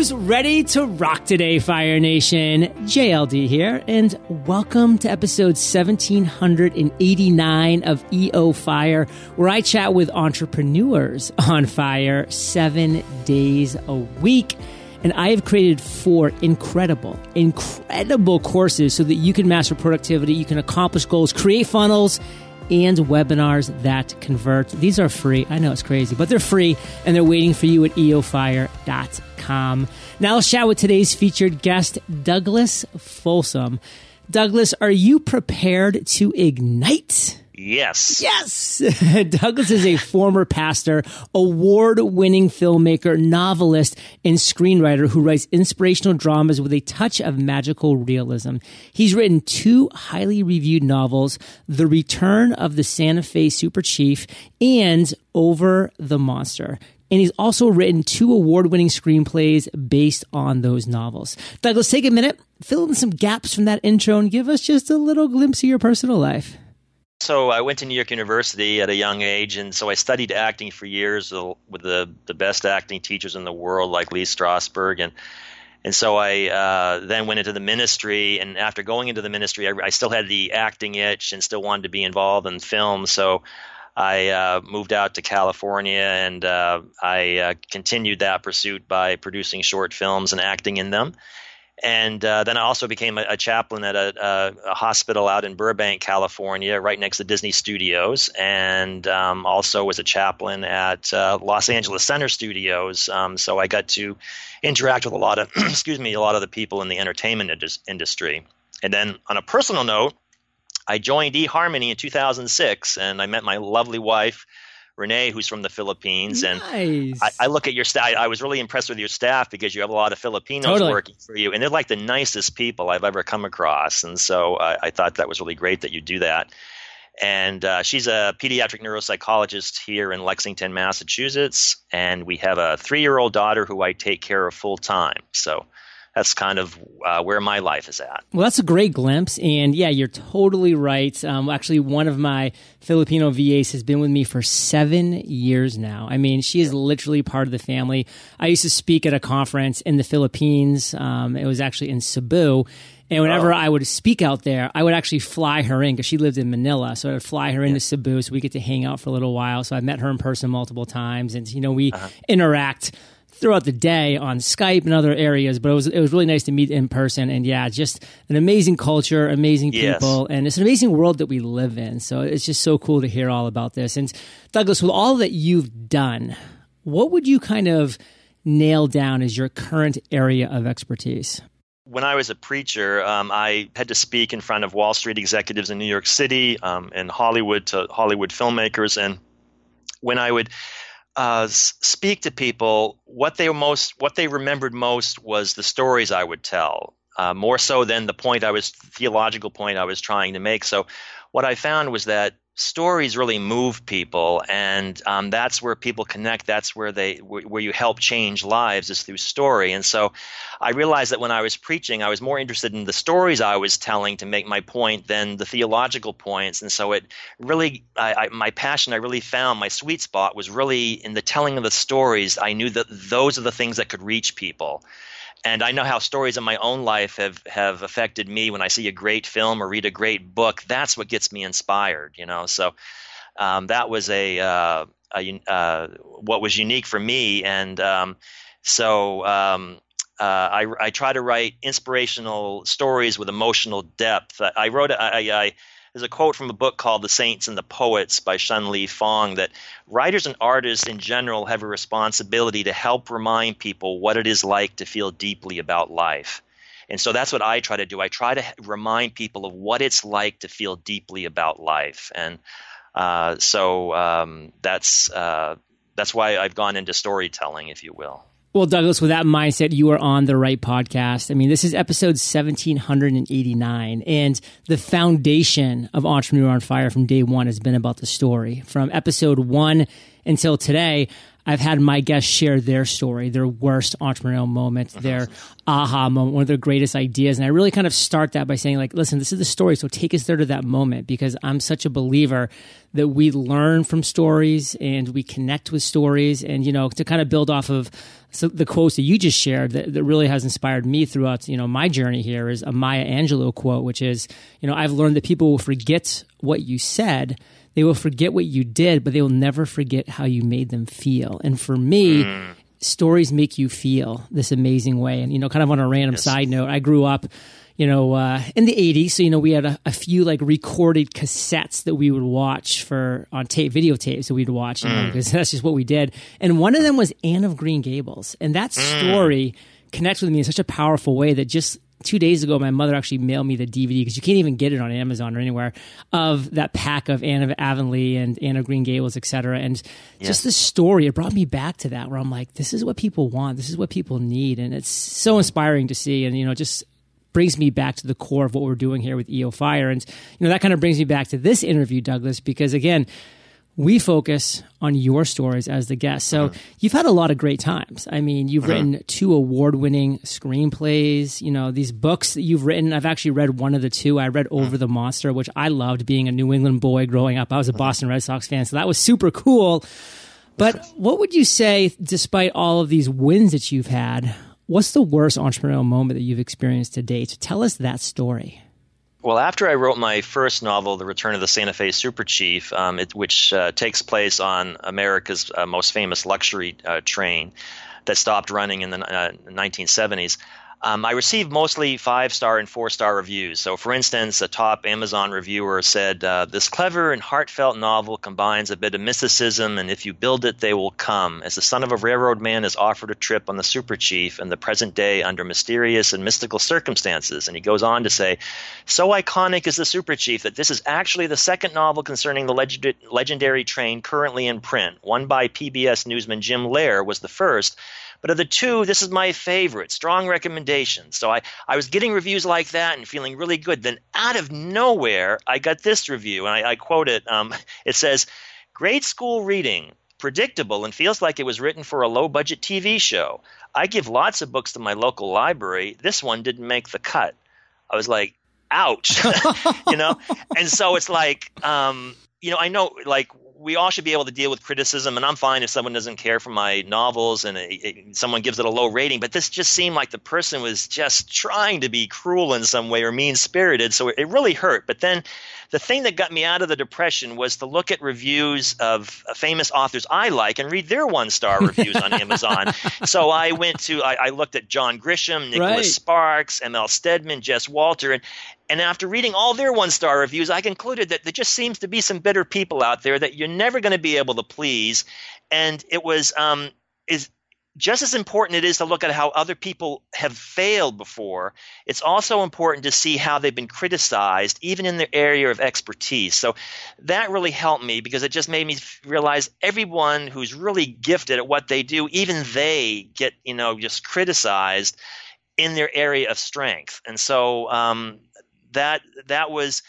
Who's ready to rock today, Fire Nation? JLD here, and welcome to episode 1789 of EO Fire, where I chat with entrepreneurs on fire seven days a week. And I have created four incredible, incredible courses so that you can master productivity, you can accomplish goals, create funnels, and webinars that convert. These are free. I know it's crazy, but they're free and they're waiting for you at eofire.com. Now let's chat with today's featured guest, Douglas Folsom. Douglas, are you prepared to ignite? Yes. Yes. Douglas is a former pastor, award winning filmmaker, novelist, and screenwriter who writes inspirational dramas with a touch of magical realism. He's written two highly reviewed novels, The Return of the Santa Fe Super Chief and Over the Monster. And he's also written two award winning screenplays based on those novels. Douglas, take a minute, fill in some gaps from that intro, and give us just a little glimpse of your personal life. So I went to New York University at a young age, and so I studied acting for years with the the best acting teachers in the world, like Lee Strasberg, and and so I uh, then went into the ministry. And after going into the ministry, I, I, still had the acting itch and still wanted to be involved in film. So I uh, moved out to California, and uh, I uh, continued that pursuit by producing short films and acting in them and uh, then I also became a, a chaplain at a, a, a, hospital out in Burbank, California, right next to Disney Studios, and um, also was a chaplain at uh, Los Angeles Center Studios. Um, so I got to interact with a lot of, excuse me, a lot of the people in the entertainment industry. And then on a personal note, I joined eHarmony in 2006, and I met my lovely wife. Renee, who's from the Philippines. Nice. And I, I, look at your staff. I was really impressed with your staff because you have a lot of Filipinos totally. working for you, and they're like the nicest people I've ever come across. And so I, I thought that was really great that you do that. And uh, she's a pediatric neuropsychologist here in Lexington, Massachusetts. And we have a three year old daughter who I take care of full time. So that's kind of uh, where my life is at. Well, that's a great glimpse, and yeah, you're totally right. Um, actually, one of my Filipino VAs has been with me for seven years now. I mean, she is literally part of the family. I used to speak at a conference in the Philippines. Um, it was actually in Cebu. And whenever oh. I would speak out there, I would actually fly her in because she lived in Manila. So I would fly her yeah. into Cebu so we get to hang out for a little while. So I met her in person multiple times. And, you know, we uh-huh. interact throughout the day on Skype and other areas, but it was it was really nice to meet in person. And yeah, just an amazing culture, amazing people, yes. and it's an amazing world that we live in. So it's just so cool to hear all about this. And Douglas, with all that you've done, what would you kind of nail down as your current area of expertise? when I was a preacher, um, I had to speak in front of Wall Street executives in New York City um, and Hollywood to Hollywood filmmakers. And when I would uh, speak to people, what they most what they remembered most was the stories I would tell, uh, more so than the point I was theological point I was trying to make. So, what I found was that stories really move people, and um, that's where people connect. That's where they where you help change lives is through story. And so, I realized that when I was preaching, I was more interested in the stories I was telling to make my point than the theological points. And so, it really I, I, my passion I really found my sweet spot was really in the telling of the stories. I knew that those are the things that could reach people and I know how stories in my own life have have affected me. When I see a great film or read a great book, that's what gets me inspired. You know, so um, that was a, uh, a uh, what was unique for me, and um, so. Um, uh, I, I, try to write inspirational stories with emotional depth. I, I wrote I, I there's a quote from a book called The Saints and the Poets by Shun Li Fong that writers and artists in general have a responsibility to help remind people what it is like to feel deeply about life. And so that's what I try to do. I try to remind people of what it's like to feel deeply about life. And uh, so um, that's uh, that's why I've gone into storytelling, if you will. Well, Douglas, with that mindset, you are on the right podcast. I mean, this is episode 1789, and the foundation of Entrepreneur on Fire from day one has been about the story. From episode one until today, I've had my guests share their story, their worst entrepreneurial moment, uh-huh. their aha moment, one of their greatest ideas. And I really kind of start that by saying, like, listen, this is the story. So take us there to that moment because I'm such a believer that we learn from stories and we connect with stories. And, you know, to kind of build off of so the quotes that you just shared that, that really has inspired me throughout, you know, my journey here is a Maya Angelou quote, which is, you know, I've learned that people will forget what you said they will forget what you did, but they will never forget how you made them feel. And for me, mm. stories make you feel this amazing way. And, you know, kind of on a random yes. side note, I grew up, you know, uh, in the 80s. So, you know, we had a, a, few like recorded cassettes that we would watch for on tape, videotapes that we'd watch, you mm. know, because that's just what we did. And one of them was Anne of Green Gables. And that mm. story connects with me in such a powerful way that just two days ago, my mother actually mailed me the DVD because you can't even get it on Amazon or anywhere of that pack of Anne of Avonlea and Anne of Green Gables, etc. And yeah. just the story, it brought me back to that where I'm like, this is what people want, this is what people need, and it's so inspiring to see. And you know, just brings me back to the core of what we're doing here with EO Fire, and you know that kind of brings me back to this interview, Douglas, because again we focus on your stories as the guest. So uh-huh. you've had a lot of great times. I mean, you've uh-huh. written two award-winning screenplays. You know, these books that you've written. I've actually read one of the two. I read uh-huh. Over the Monster, which I loved. Being a New England boy growing up, I was a uh-huh. Boston Red Sox fan, so that was super cool. But what would you say, despite all of these wins that you've had, what's the worst entrepreneurial moment that you've experienced to date? Tell us that story. Well, after I wrote my first novel, The Return of the Santa Fe Super Chief, um, it, which uh, takes place on America's uh, most famous luxury uh, train that stopped running in the 1970s, uh, um, I received mostly five star and four star reviews. So, for instance, a top Amazon reviewer said, uh, This clever and heartfelt novel combines a bit of mysticism, and if you build it, they will come. As the son of a railroad man is offered a trip on the Super Chief in the present day under mysterious and mystical circumstances. And he goes on to say, So iconic is the Super Chief that this is actually the second novel concerning the legend- legendary train currently in print. One by PBS newsman Jim Lehrer was the first but of the two, this is my favorite. Strong recommendation. So I, I was getting reviews like that and feeling really good. Then out of nowhere, I got this review, and I, I quote it. Um, it says, Grade school reading, predictable, and feels like it was written for a low budget TV show. I give lots of books to my local library. This one didn't make the cut. I was like, ouch, you know? And so it's like, um, you know, I know like we all should be able to deal with criticism, and I'm fine if someone doesn't care for my novels and it, it, someone gives it a low rating. But this just seemed like the person was just trying to be cruel in some way or mean spirited, so it, it really hurt. But then the thing that got me out of the depression was to look at reviews of famous authors I like and read their one star reviews on Amazon. So I went to I, I looked at John Grisham, Nicholas right. Sparks, M.L. Stedman, Jess Walter, and and after reading all their one star reviews, I concluded that there just seems to be some bitter people out there that you're never going to be able to please. And it was um, is just as important it is to look at how other people have failed before, it's also important to see how they've been criticized, even in their area of expertise. So that really helped me because it just made me realize everyone who's really gifted at what they do, even they get, you know, just criticized in their area of strength. And so um, that that was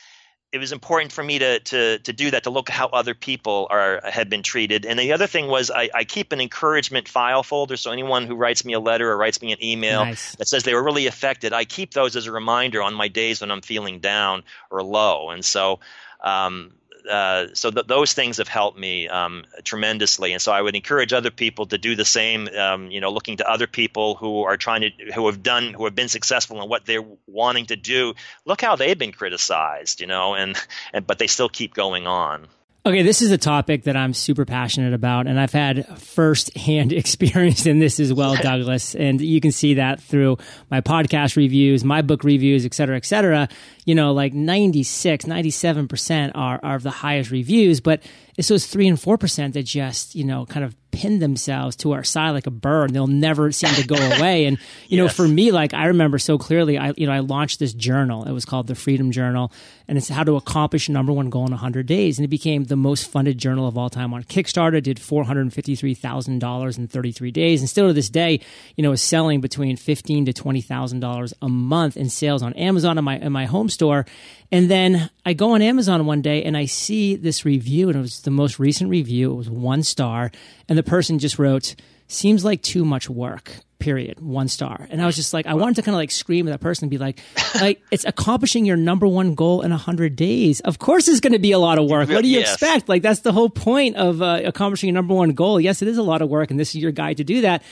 it was important for me to to to do that to look at how other people are have been treated. And the other thing was I, I keep an encouragement file folder. So anyone who writes me a letter or writes me an email nice. that says they were really affected, I keep those as a reminder on my days when I'm feeling down or low. And so um, uh, so th- those things have helped me um, tremendously, and so I would encourage other people to do the same. Um, you know, looking to other people who are trying to, who have done, who have been successful in what they're wanting to do. Look how they've been criticized, you know, and, and but they still keep going on. Okay, this is a topic that I'm super passionate about, and I've had firsthand experience in this as well, Douglas. And you can see that through my podcast reviews, my book reviews, et cetera, et cetera. You know, like 96, 97% are, are the highest reviews, but it's those three and four percent that just you know kind of pin themselves to our side like a bird. And they'll never seem to go away. And you yes. know, for me, like I remember so clearly, I you know I launched this journal. It was called the Freedom Journal, and it's how to accomplish number one goal in 100 days. And it became the most funded journal of all time on Kickstarter. Did four hundred fifty three thousand dollars in 33 days, and still to this day, you know, is selling between fifteen to twenty thousand dollars a month in sales on Amazon and my in my home store. And then I go on Amazon one day and I see this review, and it was the most recent review. It was one star. And the the person just wrote, "Seems like too much work." Period. One star. And I was just like, I wanted to kind of like scream at that person and be like, like it's accomplishing your number one goal in a hundred days. Of course, it's going to be a lot of work. What do you yes. expect? Like that's the whole point of uh, accomplishing your number one goal. Yes, it is a lot of work, and this is your guide to do that.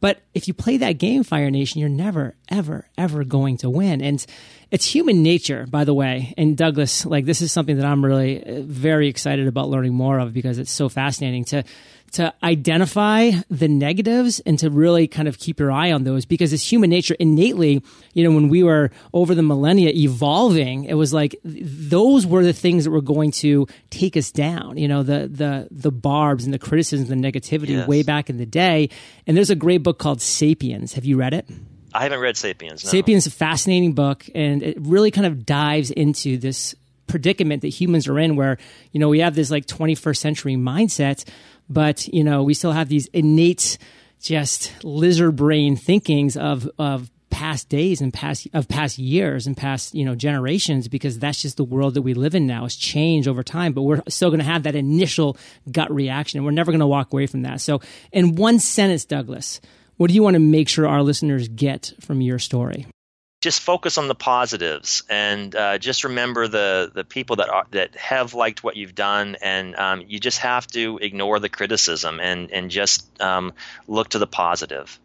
But if you play that game, Fire Nation, you're never, ever, ever going to win. And it's human nature, by the way. And Douglas, like this is something that I'm really uh, very excited about learning more of because it's so fascinating to to identify the negatives and to really kind of keep your eye on those because it's human nature innately you know when we were over the millennia evolving it was like those were the things that were going to take us down you know the the the barbs and the criticisms and the negativity yes. way back in the day and there's a great book called sapiens have you read it I haven't read Sapiens. No. Sapiens is a fascinating book, and it really kind of dives into this predicament that humans are in, where you know we have this like 21st century mindset but you know we still have these innate just lizard brain thinkings of of past days and past of past years and past you know generations because that's just the world that we live in now. It's changed over time but we're still going to have that initial gut reaction and we're never going to walk away from that. So in one sentence douglas what do you want to make sure our listeners get from your story just focus on the positives and uh, just remember the the people that are, that have liked what you've done and um, you just have to ignore the criticism and and just um, look to the positive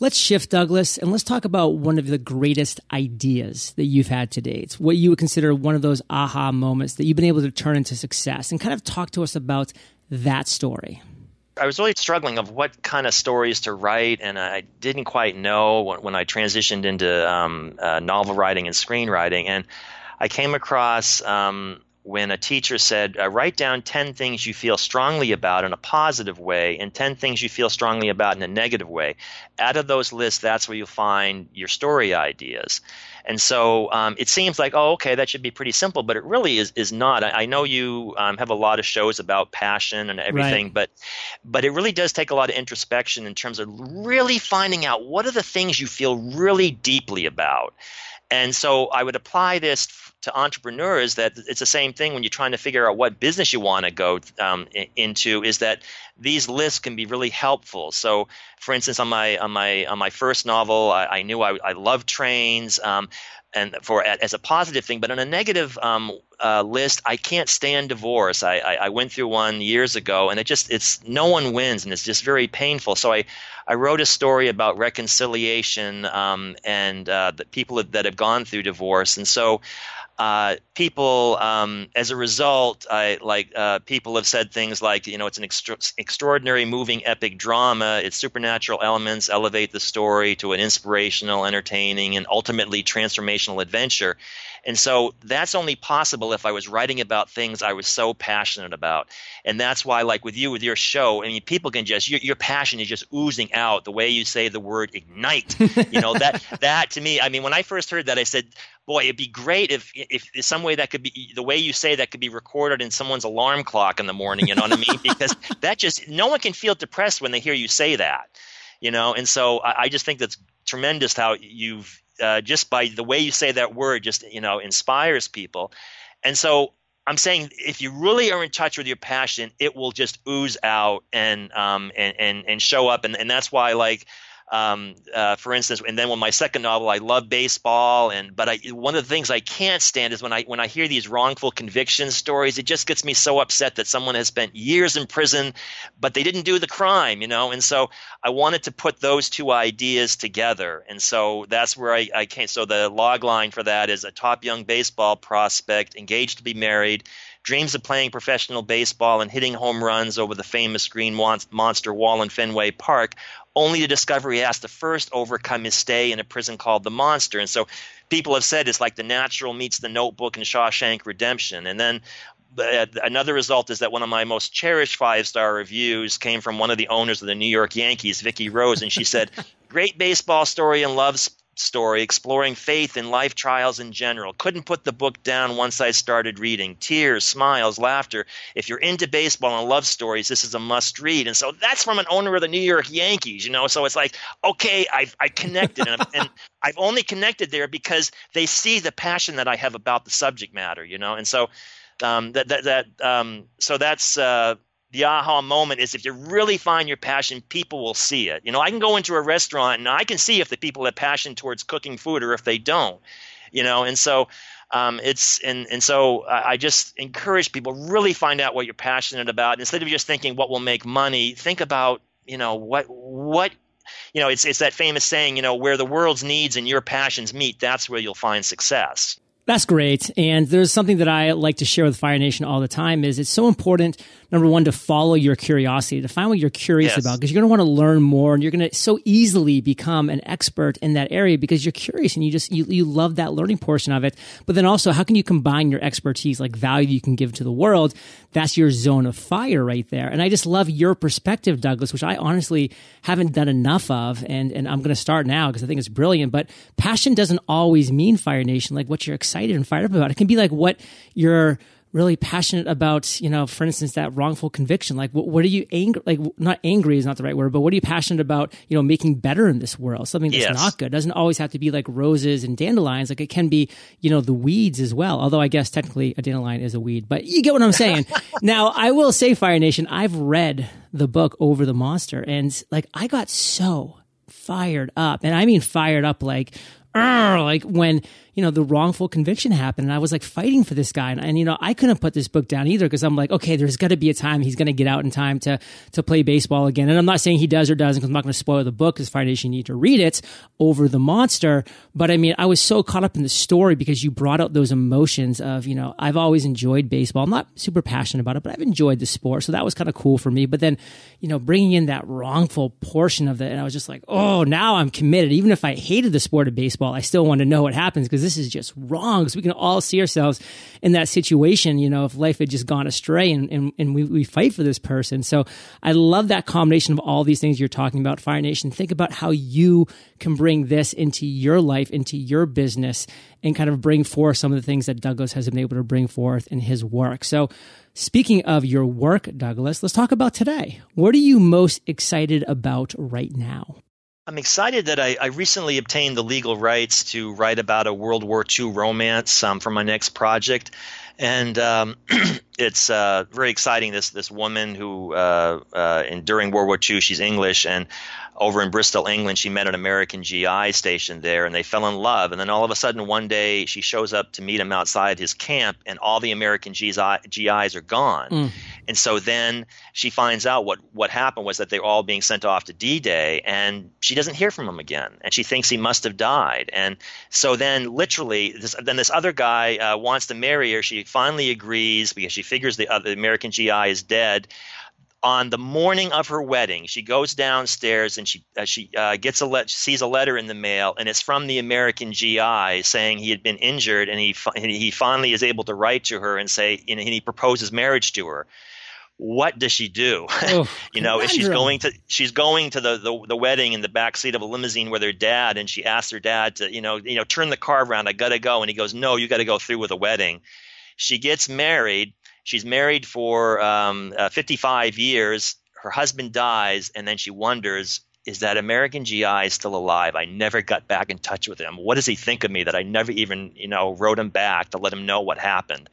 Let's shift, Douglas, and let's talk about one of the greatest ideas that you've had to date. What you would consider one of those aha moments that you've been able to turn into success, and kind of talk to us about that story. I was really struggling of what kind of stories to write, and I didn't quite know when, when I transitioned into um, uh, novel writing and screenwriting. And I came across um, when a teacher said, uh, write down 10 things you feel strongly about in a positive way and 10 things you feel strongly about in a negative way. Out of those lists, that's where you'll find your story ideas. And so um, it seems like, oh, okay, that should be pretty simple, but it really is, is not. I, I know you um, have a lot of shows about passion and everything, right. but but it really does take a lot of introspection in terms of really finding out what are the things you feel really deeply about. And so I would apply this to entrepreneurs that it's the same thing when you're trying to figure out what business you want to go um, into is that these lists can be really helpful. So for instance on my on my on my first novel i, I knew i, I loved trains um, and for as a positive thing but on a negative um, uh, list i can't stand divorce. I, I, I went through one years ago and it just it's no one wins and it's just very painful. So i I wrote a story about reconciliation um, and uh, the people that have gone through divorce, and so uh, people, um, as a result, I like uh, people have said things like, you know, it's an extra- extraordinary, moving, epic drama. Its supernatural elements elevate the story to an inspirational, entertaining, and ultimately transformational adventure. And so that's only possible if I was writing about things I was so passionate about. And that's why, like with you, with your show, I mean, people can just your, your passion is just oozing out. The way you say the word ignite, you know that that to me. I mean, when I first heard that, I said, boy, it'd be great if if some way that could be the way you say that could be recorded in someone's alarm clock in the morning. You know what I mean? Because that just no one can feel depressed when they hear you say that. You know, and so I, I just think that's tremendous how you've uh, just by the way you say that word just you know inspires people. And so I'm saying if you really are in touch with your passion, it will just ooze out and um, and, and and show up, and and that's why like um, uh, for instance, and then with my second novel, I love baseball, and but I, one of the things I can't stand is when I when I hear these wrongful conviction stories. It just gets me so upset that someone has spent years in prison, but they didn't do the crime, you know. And so I wanted to put those two ideas together, and so that's where I, I came. So the log line for that is a top young baseball prospect engaged to be married dreams of playing professional baseball and hitting home runs over the famous green monster wall in Fenway Park, only to discover he has to first overcome his stay in a prison called the Monster. And so people have said it's like the natural meets the notebook in Shawshank Redemption. And then another result is that one of my most cherished five star reviews came from one of the owners of the New York Yankees, Vicki Rose, and she said, "Great baseball story and love story exploring faith and life trials in general. Couldn't put the book down once I started reading. Tears, smiles, laughter. If you're into baseball and love stories, this is a must read. And so that's from an owner of the New York Yankees, you know. So it's like, okay, I've I connected, and, and I've only connected there because they see the passion that I have about the subject matter, you know. And so um, that that that um, so that's. Uh, the aha moment is if you really find your passion, people will see it. You know, I can go into a restaurant and I can see if the people have passion towards cooking food or if they don't. You know, and so um, it's and and so I just encourage people really find out what you're passionate about instead of just thinking what will make money. Think about you know what what you know it's it's that famous saying you know where the world's needs and your passions meet that's where you'll find success that's great. And there's something that I like to share with Fire Nation all the time is it's so important number one, to follow your curiosity, to find what you're curious yes. about, because you're going to want to learn more and you're going to so easily become an expert in that area because you're curious and you just, you, you love that learning portion of it. But then also, how can you combine your expertise, like value you can give to the world? That's your zone of fire right there. And I just love your perspective, Douglas, which I honestly haven't done enough of. And, and I'm going to start now because I think it's brilliant. But passion doesn't always mean Fire Nation, like what you're excited and fired up about. It can be like what you're, really passionate about, you know, for instance, that wrongful conviction. Like, what, what are you angry? Like, not angry is not the right word, but what are you passionate about? You know, making better in this world. Something that's yes. not good it doesn't always have to be like roses and dandelions. Like, it can be, you know, the weeds as well. Although I guess technically a dandelion is a weed, but you get what I'm saying. now, I will say, Fire Nation, I've read the book Over the Monster, and like, I got so fired up, and I mean fired up, like, like when you know, the wrongful conviction happened. And I was like fighting for this guy. And, and you know, I couldn't put this book down either because I'm like, okay, there's got to be a time he's going to get out in time to, to play baseball again. And I'm not saying he does or doesn't because I'm not going to spoil the book because Fire Nation need to read it over the monster. But I mean, I was so caught up in the story because you brought out those emotions of, you know, I've always enjoyed baseball. I'm not super passionate about it, but I've enjoyed the sport. So that was kind of cool for me. But then, you know, bringing in that wrongful portion of it, and I was just like, oh, now I'm committed. Even if I hated the sport of baseball, I still want to know what happens because this is just wrong because we can all see ourselves in that situation, you know, if life had just gone astray and, and, and we, we fight for this person. So I love that combination of all these things you're talking about, Fire Nation. Think about how you can bring this into your life, into your business, and kind of bring forth some of the things that Douglas has been able to bring forth in his work. So, speaking of your work, Douglas, let's talk about today. What are you most excited about right now? I'm excited that I, I, recently obtained the legal rights to write about a World War II romance um, for my next project, and um, it's uh, very exciting. This this woman who, uh, uh, in, during World War II, she's English, and over in Bristol, England, she met an American GI stationed there, and they fell in love. And then all of a sudden, one day, she shows up to meet him outside his camp, and all the American GIs are gone. Mm. And so then she finds out what what happened was that they're all being sent off to D-Day, and she doesn't hear from him again, and she thinks he must have died. And so then, literally, this, then this other guy uh, wants to marry her. She finally agrees because she figures the, uh, the American GI is dead on the morning of her wedding, she goes downstairs and she uh, she uh, gets a le- sees a letter in the mail, and it's from the American GI saying he had been injured, and he he finally is able to write to her and say, and he proposes marriage to her. What does she do? Oh, you know, if she's going to she's going to the, the the wedding in the back seat of a limousine with her dad, and she asks her dad to you know you know turn the car around, I gotta go, and he goes, no, you got to go through with the wedding. She gets married She's married for um, uh, 55 years. Her husband dies, and then she wonders, is that American GI still alive? I never got back in touch with him. What does he think of me that I never even, you know, wrote him back to let him know what happened?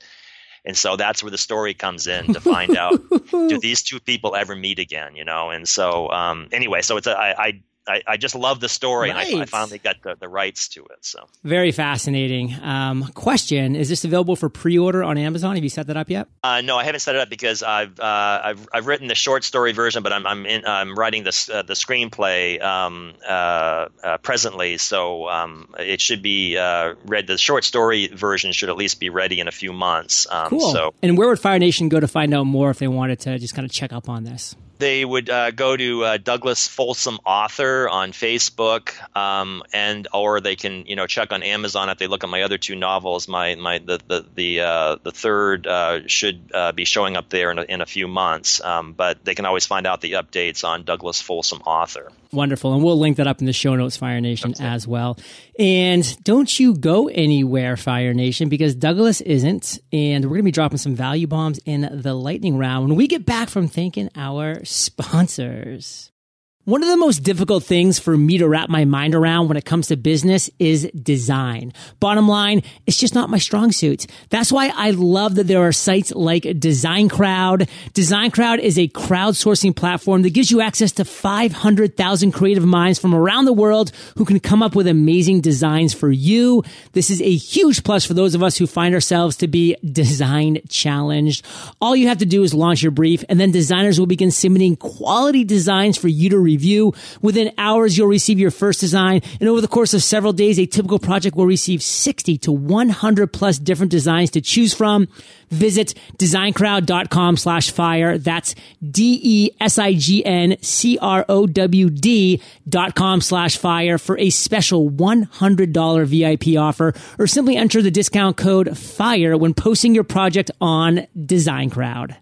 And so that's where the story comes in to find out do these two people ever meet again, you know? And so um, anyway, so it's a, I, I I, I just love the story, right. and I, I, finally got the, the rights to it. So very fascinating. Um, question: Is this available for pre-order on Amazon? Have you set that up yet? Uh, no, I haven't set it up because I've uh, I've, I've written the short story version, but I'm I'm, in, I'm writing the uh, the screenplay um, uh, uh, presently, so um, it should be uh, read. The short story version should at least be ready in a few months. Um, cool. So, and where would Fire Nation go to find out more if they wanted to just kind of check up on this? They would uh, go to uh, Douglas Folsom Author on Facebook, um, and or they can you know check on Amazon if they look at my other two novels. My my the the the, uh, the third uh, should uh, be showing up there in a, in a few months, um, but they can always find out the updates on Douglas Folsom Author. Wonderful. And we'll link that up in the show notes, Fire Nation, as well. And don't you go anywhere, Fire Nation, because Douglas isn't. And we're going to be dropping some value bombs in the lightning round when we get back from thanking our sponsors. One of the most difficult things for me to wrap my mind around when it comes to business is design. Bottom line, it's just not my strong suit. That's why I love that there are sites like Design Crowd. Design Crowd is a crowdsourcing platform that gives you access to 500,000 creative minds from around the world who can come up with amazing designs for you. This is a huge plus for those of us who find ourselves to be design challenged. All you have to do is launch your brief and then designers will begin submitting quality designs for you to review. Within hours, you'll receive your first design. And over the course of several days, a typical project will receive 60 to 100 plus different designs to choose from. Visit designcrowd.com slash fire. That's D-E-S-I-G-N-C-R-O-W-D dot com slash fire for a special $100 VIP offer or simply enter the discount code FIRE when posting your project on Design Crowd.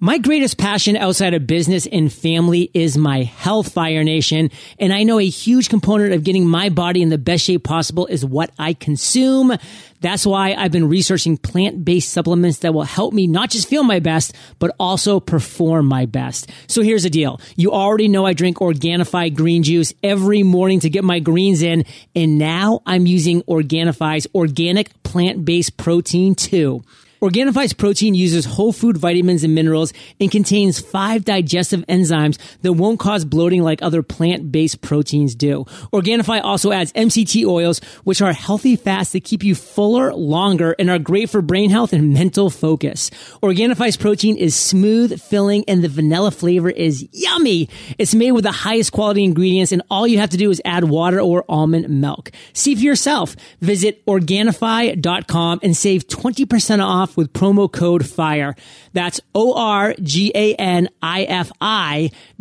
My greatest passion outside of business and family is my health, Fire Nation. And I know a huge component of getting my body in the best shape possible is what I consume. That's why I've been researching plant-based supplements that will help me not just feel my best, but also perform my best. So here's the deal. You already know I drink Organifi green juice every morning to get my greens in. And now I'm using Organifi's organic plant-based protein too. Organifi's protein uses whole food vitamins and minerals and contains five digestive enzymes that won't cause bloating like other plant-based proteins do. Organifi also adds MCT oils, which are healthy fats that keep you fuller longer and are great for brain health and mental focus. Organifi's protein is smooth, filling, and the vanilla flavor is yummy. It's made with the highest quality ingredients and all you have to do is add water or almond milk. See for yourself. Visit Organifi.com and save 20% off off with promo code FIRE. That's O-R-G-A-N-I-F-I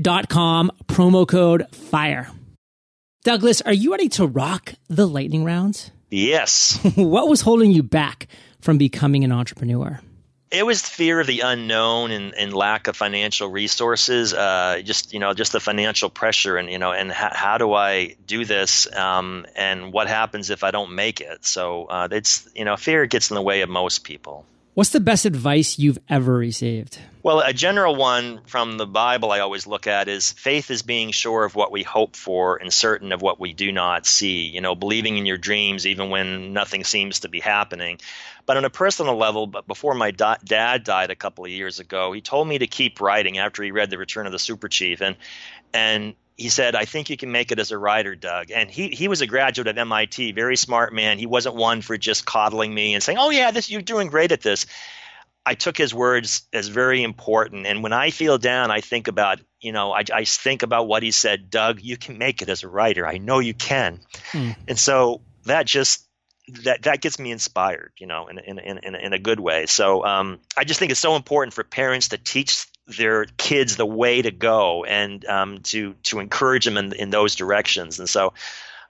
dot com, promo code FIRE. Douglas, are you ready to rock the lightning rounds? Yes. what was holding you back from becoming an entrepreneur? It was fear of the unknown and, and lack of financial resources. Uh, just you know, just the financial pressure, and you know, and ha- how do I do this? Um, and what happens if I don't make it? So uh, it's you know, fear gets in the way of most people. What's the best advice you've ever received? Well, a general one from the Bible I always look at is faith is being sure of what we hope for and certain of what we do not see. You know, believing in your dreams even when nothing seems to be happening. But on a personal level, but before my da- dad died a couple of years ago, he told me to keep writing after he read The Return of the Super Chief, and and he said, I think you can make it as a writer, Doug. And he, he was a graduate of MIT, very smart man. He wasn't one for just coddling me and saying, Oh, yeah, this, you're doing great at this. I took his words as very important. And when I feel down, I think about, you know, I, I think about what he said, Doug, you can make it as a writer. I know you can. Hmm. And so that just, that, that gets me inspired, you know, in, in, in, in a good way. So um, I just think it's so important for parents to teach their kids the way to go and um, to to encourage them in, in those directions. And so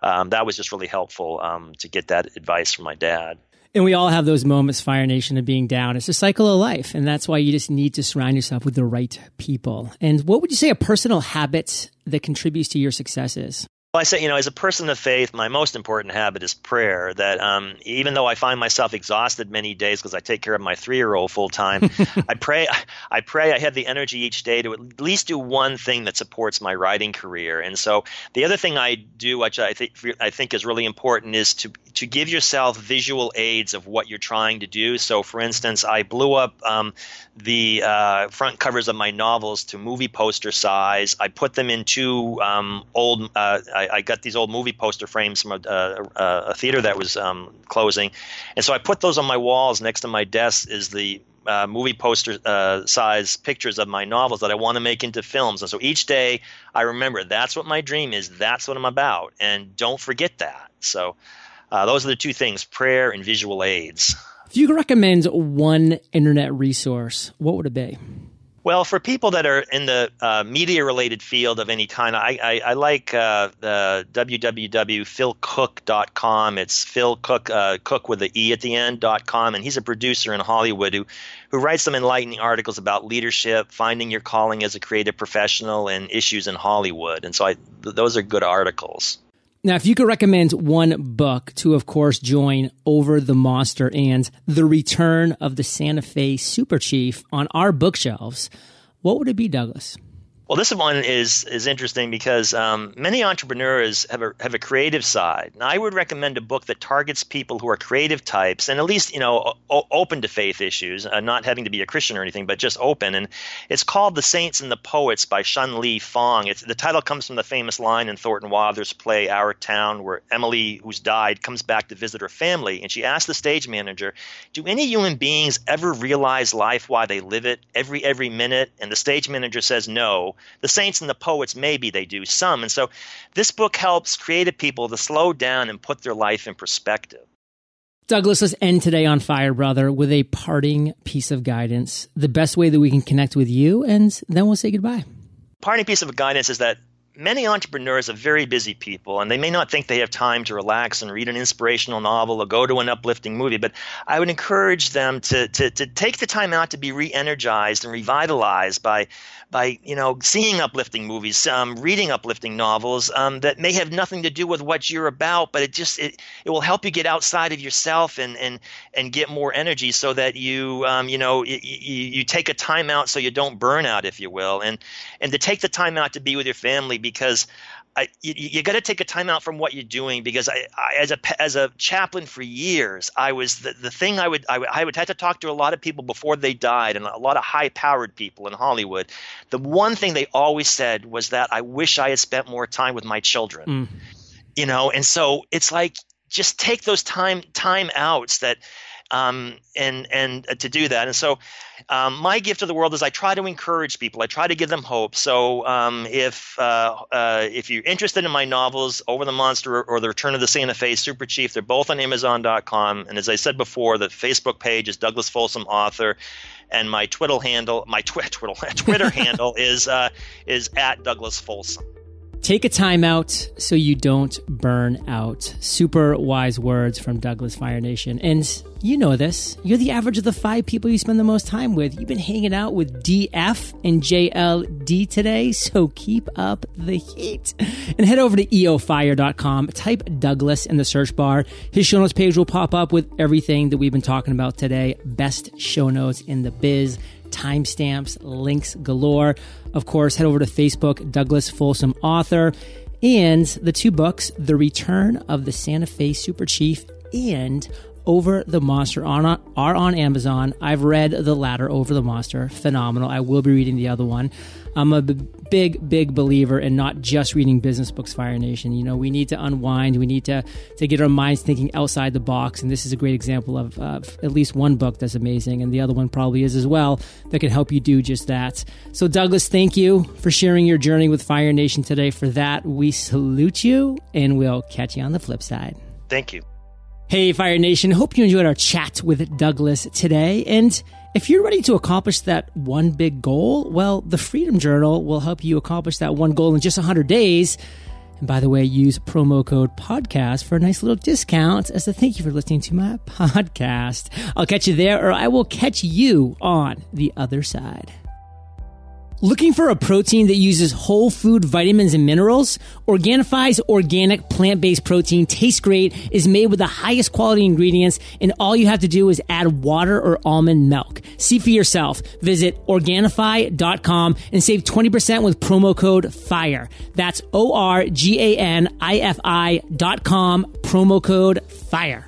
um, that was just really helpful um, to get that advice from my dad. And we all have those moments, Fire Nation, of being down. It's a cycle of life. And that's why you just need to surround yourself with the right people. And what would you say a personal habit that contributes to your successes? Well, I say, you know, as a person of faith, my most important habit is prayer. That um, even though I find myself exhausted many days because I take care of my three-year-old full time, I pray. I pray I have the energy each day to at least do one thing that supports my writing career. And so, the other thing I do, which I think I think is really important, is to to give yourself visual aids of what you're trying to do. So, for instance, I blew up um, the uh, front covers of my novels to movie poster size. I put them into um, old. Uh, I, I, got these old movie poster frames from a, a, a theater that was um, closing, and so I put those on my walls next to my desk. Is the uh, movie poster uh, size pictures of my novels that I want to make into films. And so each day I remember that's what my dream is. That's what I'm about. And don't forget that. So uh, those are the two things prayer and visual aids. If you could recommend one internet resource, what would it be? Well, for people that are in the uh, media related field of any kind, I, I, I like uh, the www.philcooke.com. It's Phil Cooke, uh, Cooke with the E at the end, dot com. And he's a producer in Hollywood who, who writes some enlightening articles about leadership, finding your calling as a creative professional, and issues in Hollywood. And so I, th- those are good articles. Now, if you could recommend one book to, of course, join Over the Monster and The Return of the Santa Fe Super Chief on our bookshelves, what would it be, Douglas? Well, this one is is interesting because um, many entrepreneurs have a have a creative side. And I would recommend a book that targets people who are creative types and at least you know o- open to faith issues, uh, not having to be a Christian or anything, but just open. And it's called The Saints and the Poets by Shun Li Fong. It's, the title comes from the famous line in Thornton Wilder's play Our Town, where Emily, who's died, comes back to visit her family, and she asks the stage manager, "Do any human beings ever realize life while they live it every every minute?" And the stage manager says, "No." The saints and the poets, maybe they do some. And so this book helps creative people to slow down and put their life in perspective. Douglas, let's end today on Fire Brother with a parting piece of guidance, the best way that we can connect with you, and then we'll say goodbye. Parting piece of guidance is that many entrepreneurs are very busy people and they may not think they have time to relax and read an inspirational novel or go to an uplifting movie but i would encourage them to, to, to take the time out to be re-energized and revitalized by by you know seeing uplifting movies, um, reading uplifting novels um, that may have nothing to do with what you're about, but it just it, it will help you get outside of yourself and and and get more energy, so that you um, you know you, you take a time out so you don't burn out, if you will, and and to take the time out to be with your family because I, you, you got to take a time out from what you're doing because I, I, as a as a chaplain for years, I was the, the thing I would, I would I would have to talk to a lot of people before they died, and a lot of high powered people in Hollywood. The one thing they always said was that I wish I had spent more time with my children. Mm. You know, and so it's like just take those time time outs that um, and and uh, to do that. And so, um, my gift to the world is I try to encourage people. I try to give them hope. So, um, if uh, uh, if you're interested in my novels, Over the Monster or The Return of the Santa Fe Super Chief, they're both on Amazon.com. And as I said before, the Facebook page is Douglas Folsom Author, and my Twitter handle, my twi- Twitter, Twitter handle is uh, is at Douglas Folsom. Take a time out so you don't burn out. Super wise words from Douglas Fire Nation. And you know this. You're the average of the five people you spend the most time with. You've been hanging out with DF and JLD today, so keep up the heat. And head over to eofire.com, type Douglas in the search bar. His show notes page will pop up with everything that we've been talking about today. Best show notes in the biz timestamps, links galore. Of course, head over to Facebook, Douglas Folsom Author, and the two books, The Return of the Santa Fe Super Chief and over the Monster on, are on Amazon. I've read the latter, Over the Monster. Phenomenal. I will be reading the other one. I'm a big, big believer in not just reading business books, Fire Nation. You know, we need to unwind. We need to, to get our minds thinking outside the box. And this is a great example of, of at least one book that's amazing. And the other one probably is as well that can help you do just that. So, Douglas, thank you for sharing your journey with Fire Nation today. For that, we salute you and we'll catch you on the flip side. Thank you. Hey, Fire Nation. Hope you enjoyed our chat with Douglas today. And if you're ready to accomplish that one big goal, well, the Freedom Journal will help you accomplish that one goal in just 100 days. And by the way, use promo code podcast for a nice little discount as a thank you for listening to my podcast. I'll catch you there or I will catch you on the other side. Looking for a protein that uses whole food vitamins and minerals? Organifi's organic plant-based protein tastes great, is made with the highest quality ingredients, and all you have to do is add water or almond milk. See for yourself. Visit Organifi.com and save 20% with promo code FIRE. That's O-R-G-A-N-I-F-I dot com, promo code FIRE.